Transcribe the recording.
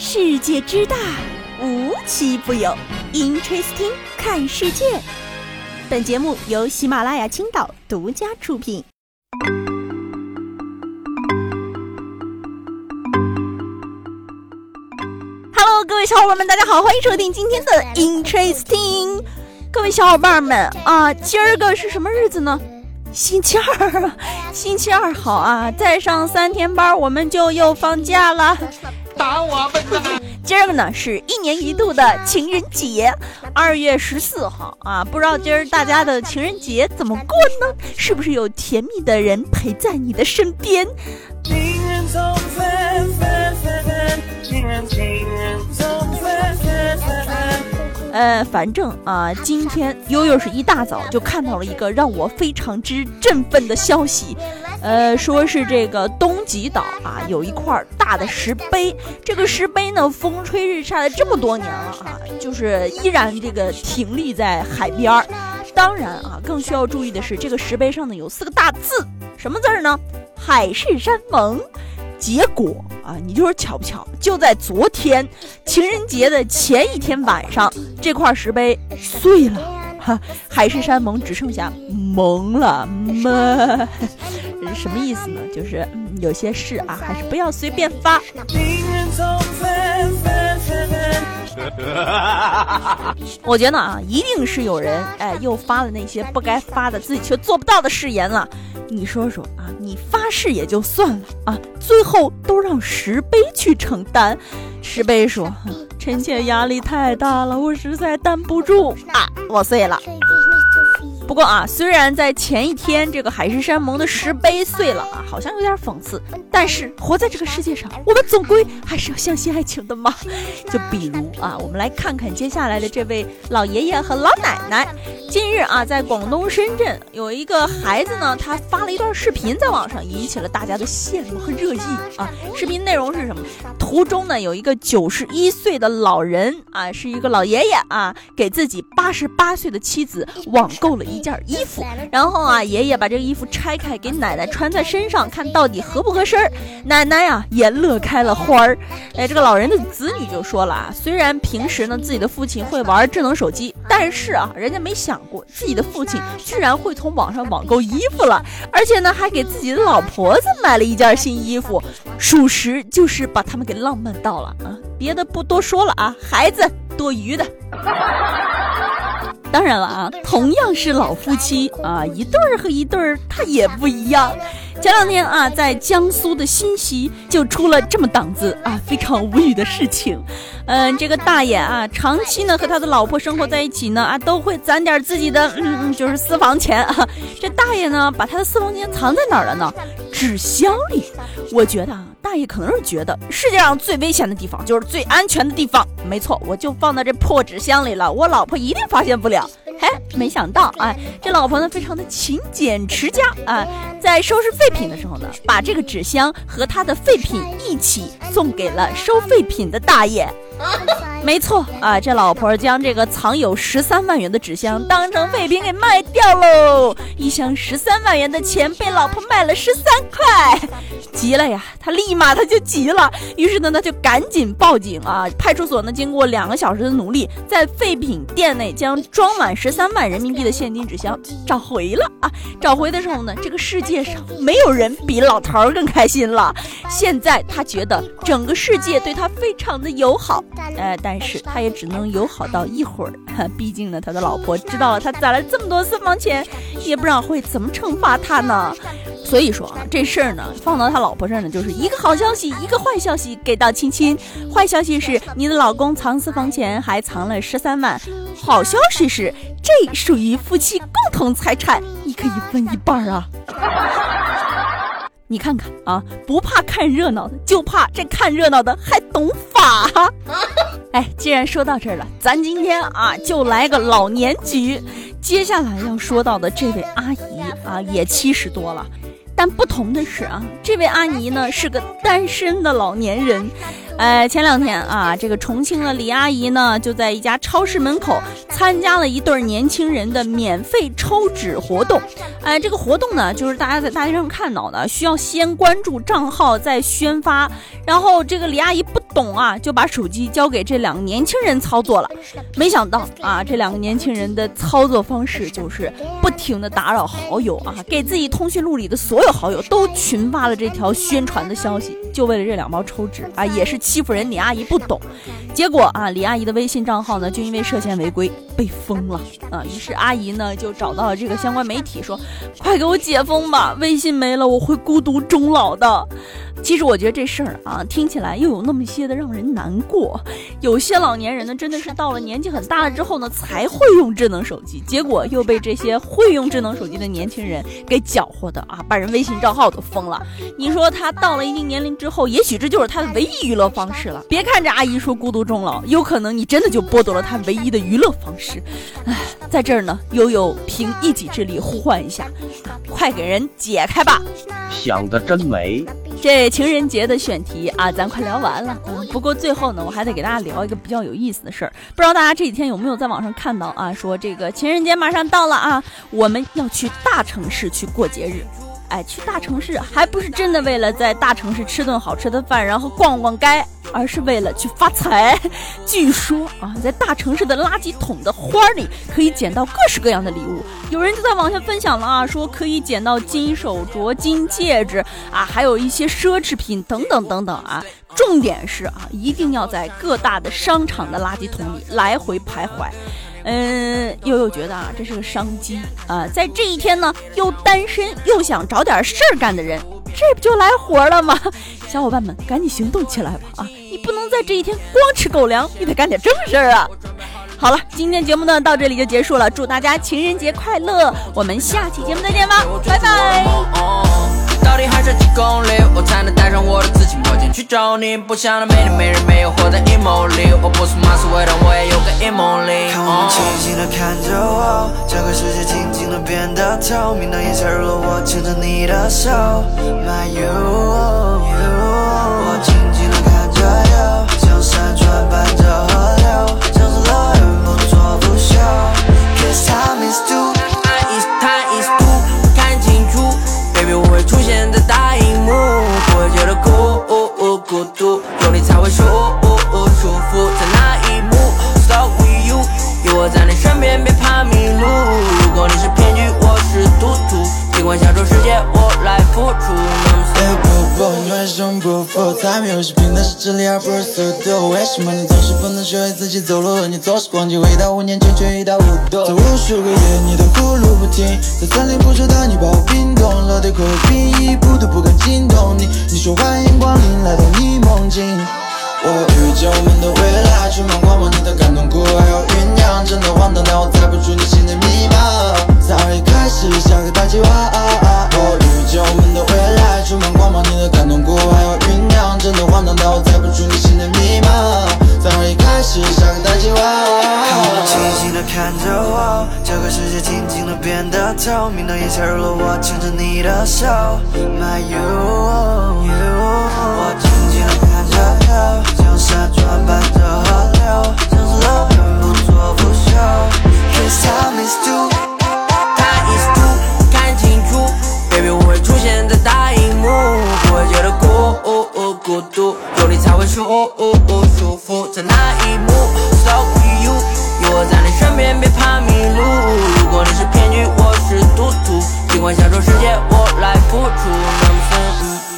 世界之大，无奇不有。Interesting，看世界。本节目由喜马拉雅青岛独家出品。Hello，各位小伙伴们，大家好，欢迎收听今天的 Interesting。各位小伙伴们啊，今儿个是什么日子呢？星期二，星期二好啊，再上三天班，我们就又放假了。打我笨蛋！今儿个呢是一年一度的情人节，二月十四号啊，不知道今儿大家的情人节怎么过呢？是不是有甜蜜的人陪在你的身边？情人总分分分分，情人情人总分分分分。呃，反正啊，今天悠悠是一大早就看到了一个让我非常之振奋的消息，呃，说是这个东极岛啊有一块大的石碑，这个石碑呢风吹日晒了这么多年了啊，就是依然这个挺立在海边儿。当然啊，更需要注意的是，这个石碑上呢有四个大字，什么字儿呢？海誓山盟。结果啊，你就说巧不巧？就在昨天情人节的前一天晚上，这块石碑碎了，哈，海誓山盟只剩下盟了，么？什么意思呢？就是有些事啊，还是不要随便发。我觉得啊，一定是有人哎，又发了那些不该发的，自己却做不到的誓言了。你说说啊，你发誓也就算了啊，最后都让石碑去承担。石碑说：“ 臣妾压力太大了，我实在担不住啊，我碎了。”不过啊，虽然在前一天这个海誓山盟的石碑碎了啊，好像有点讽刺，但是活在这个世界上，我们总归还是要相信爱情的嘛。就比如啊，我们来看看接下来的这位老爷爷和老奶奶。近日啊，在广东深圳有一个孩子呢，他发了一段视频在网上，引起了大家的羡慕和热议啊。视频内容是什么？图中呢有一个九十一岁的老人啊，是一个老爷爷啊，给自己八十八岁的妻子网购了一。一件衣服，然后啊，爷爷把这个衣服拆开给奶奶穿在身上，看到底合不合身儿。奶奶呀也乐开了花儿。哎，这个老人的子女就说了啊，虽然平时呢自己的父亲会玩智能手机，但是啊，人家没想过自己的父亲居然会从网上网购衣服了，而且呢还给自己的老婆子买了一件新衣服，属实就是把他们给浪漫到了啊。别的不多说了啊，孩子多余的。当然了啊，同样是老夫妻啊，一对儿和一对儿他也不一样。前两天啊，在江苏的新溪就出了这么档子啊，非常无语的事情。嗯，这个大爷啊，长期呢和他的老婆生活在一起呢啊，都会攒点自己的嗯嗯，就是私房钱啊。这大爷呢，把他的私房钱藏在哪儿了呢？纸箱里。我觉得啊，大爷可能是觉得世界上最危险的地方就是最安全的地方。没错，我就放在这破纸箱里了，我老婆一定发现不了。嘿，没想到啊，这老婆呢非常的勤俭持家啊，在收拾废品的时候呢，把这个纸箱和他的废品一起送给了收废品的大爷。没错啊，这老婆将这个藏有十三万元的纸箱当成废品给卖掉喽！一箱十三万元的钱被老婆卖了十三块，急了呀！他立马他就急了，于是呢他就赶紧报警啊！派出所呢经过两个小时的努力，在废品店内将装满十三万人民币的现金纸箱找回了啊！找回的时候呢，这个世界上没有人比老头儿更开心了。现在他觉得整个世界对他非常的友好。呃，但是他也只能友好到一会儿，毕竟呢，他的老婆知道了他攒了这么多私房钱，也不知道会怎么惩罚他呢。所以说啊，这事儿呢，放到他老婆这儿呢，就是一个好消息，一个坏消息，给到亲亲。坏消息是你的老公藏私房钱还藏了十三万，好消息是这属于夫妻共同财产，你可以分一半啊。你看看啊，不怕看热闹的，就怕这看热闹的还懂法。哎，既然说到这儿了，咱今天啊就来个老年局。接下来要说到的这位阿姨啊，也七十多了，但不同的是啊，这位阿姨呢是个单身的老年人。哎，前两天啊，这个重庆的李阿姨呢，就在一家超市门口参加了一对年轻人的免费抽纸活动。哎，这个活动呢，就是大家在大街上看到的，需要先关注账号再宣发。然后这个李阿姨不懂啊，就把手机交给这两个年轻人操作了。没想到啊，这两个年轻人的操作方式就是不停的打扰好友啊，给自己通讯录里的所有好友都群发了这条宣传的消息，就为了这两包抽纸啊，也是。欺负人，李阿姨不懂，结果啊，李阿姨的微信账号呢，就因为涉嫌违规被封了啊。于是阿姨呢，就找到了这个相关媒体，说：“快给我解封吧，微信没了，我会孤独终老的。”其实我觉得这事儿啊，听起来又有那么些的让人难过。有些老年人呢，真的是到了年纪很大了之后呢，才会用智能手机，结果又被这些会用智能手机的年轻人给搅和的啊，把人微信账号都封了。你说他到了一定年龄之后，也许这就是他的唯一娱乐方式了。别看这阿姨说孤独终老，有可能你真的就剥夺了他唯一的娱乐方式。唉，在这儿呢，悠悠凭一己之力呼唤一下，快给人解开吧！想的真美。这情人节的选题啊，咱快聊完了。嗯，不过最后呢，我还得给大家聊一个比较有意思的事儿。不知道大家这几天有没有在网上看到啊？说这个情人节马上到了啊，我们要去大城市去过节日。哎，去大城市还不是真的为了在大城市吃顿好吃的饭，然后逛逛街，而是为了去发财。据说啊，在大城市的垃圾桶的花里可以捡到各式各样的礼物。有人就在网上分享了啊，说可以捡到金手镯、金戒指啊，还有一些奢侈品等等等等啊。重点是啊，一定要在各大的商场的垃圾桶里来回徘徊。嗯，悠悠觉得啊，这是个商机啊，在这一天呢，又单身又想找点事儿干的人，这不就来活了吗？小伙伴们，赶紧行动起来吧！啊，你不能在这一天光吃狗粮，你得干点正事儿啊！好了，今天节目呢到这里就结束了，祝大家情人节快乐，我们下期节目再见吧，拜拜。到底还差几公里，我才能带上我的自己墨镜去找你？不想的没你没人没有活在阴谋里，我不是马思的看着我，这个世界静静的变得透明，当夜下日落，我牵着你的手，My you，我静静的看着 you，像山川伴什么不服？猜谜游戏拼的是智力而不是速度。为什么你总是不能学会自己走路？你总是忘记回到五年前却一塌糊涂。在无数个夜，你的呼噜不停，在森林不朽的你把我冰冻，落地口冰，一步都不敢惊动你。你说欢迎光临，来到你梦境。我遇见我们的未来，充满光芒，你的感动故还要酝酿，真的荒唐，但我猜不出你心的密码。早已开始下个大计划。我遇见透明，的夜下日落，我牵着你的手，My you，我静静地看着。像山川伴着河流，像是乐园不作不休。Cause time is too, time is too，看清楚，baby 我会出现在大荧幕，不会觉得孤孤独，有你才会舒舒服。在那一幕，So with you，有我在你身边，别怕迷路。尽管享受世界，我来付出。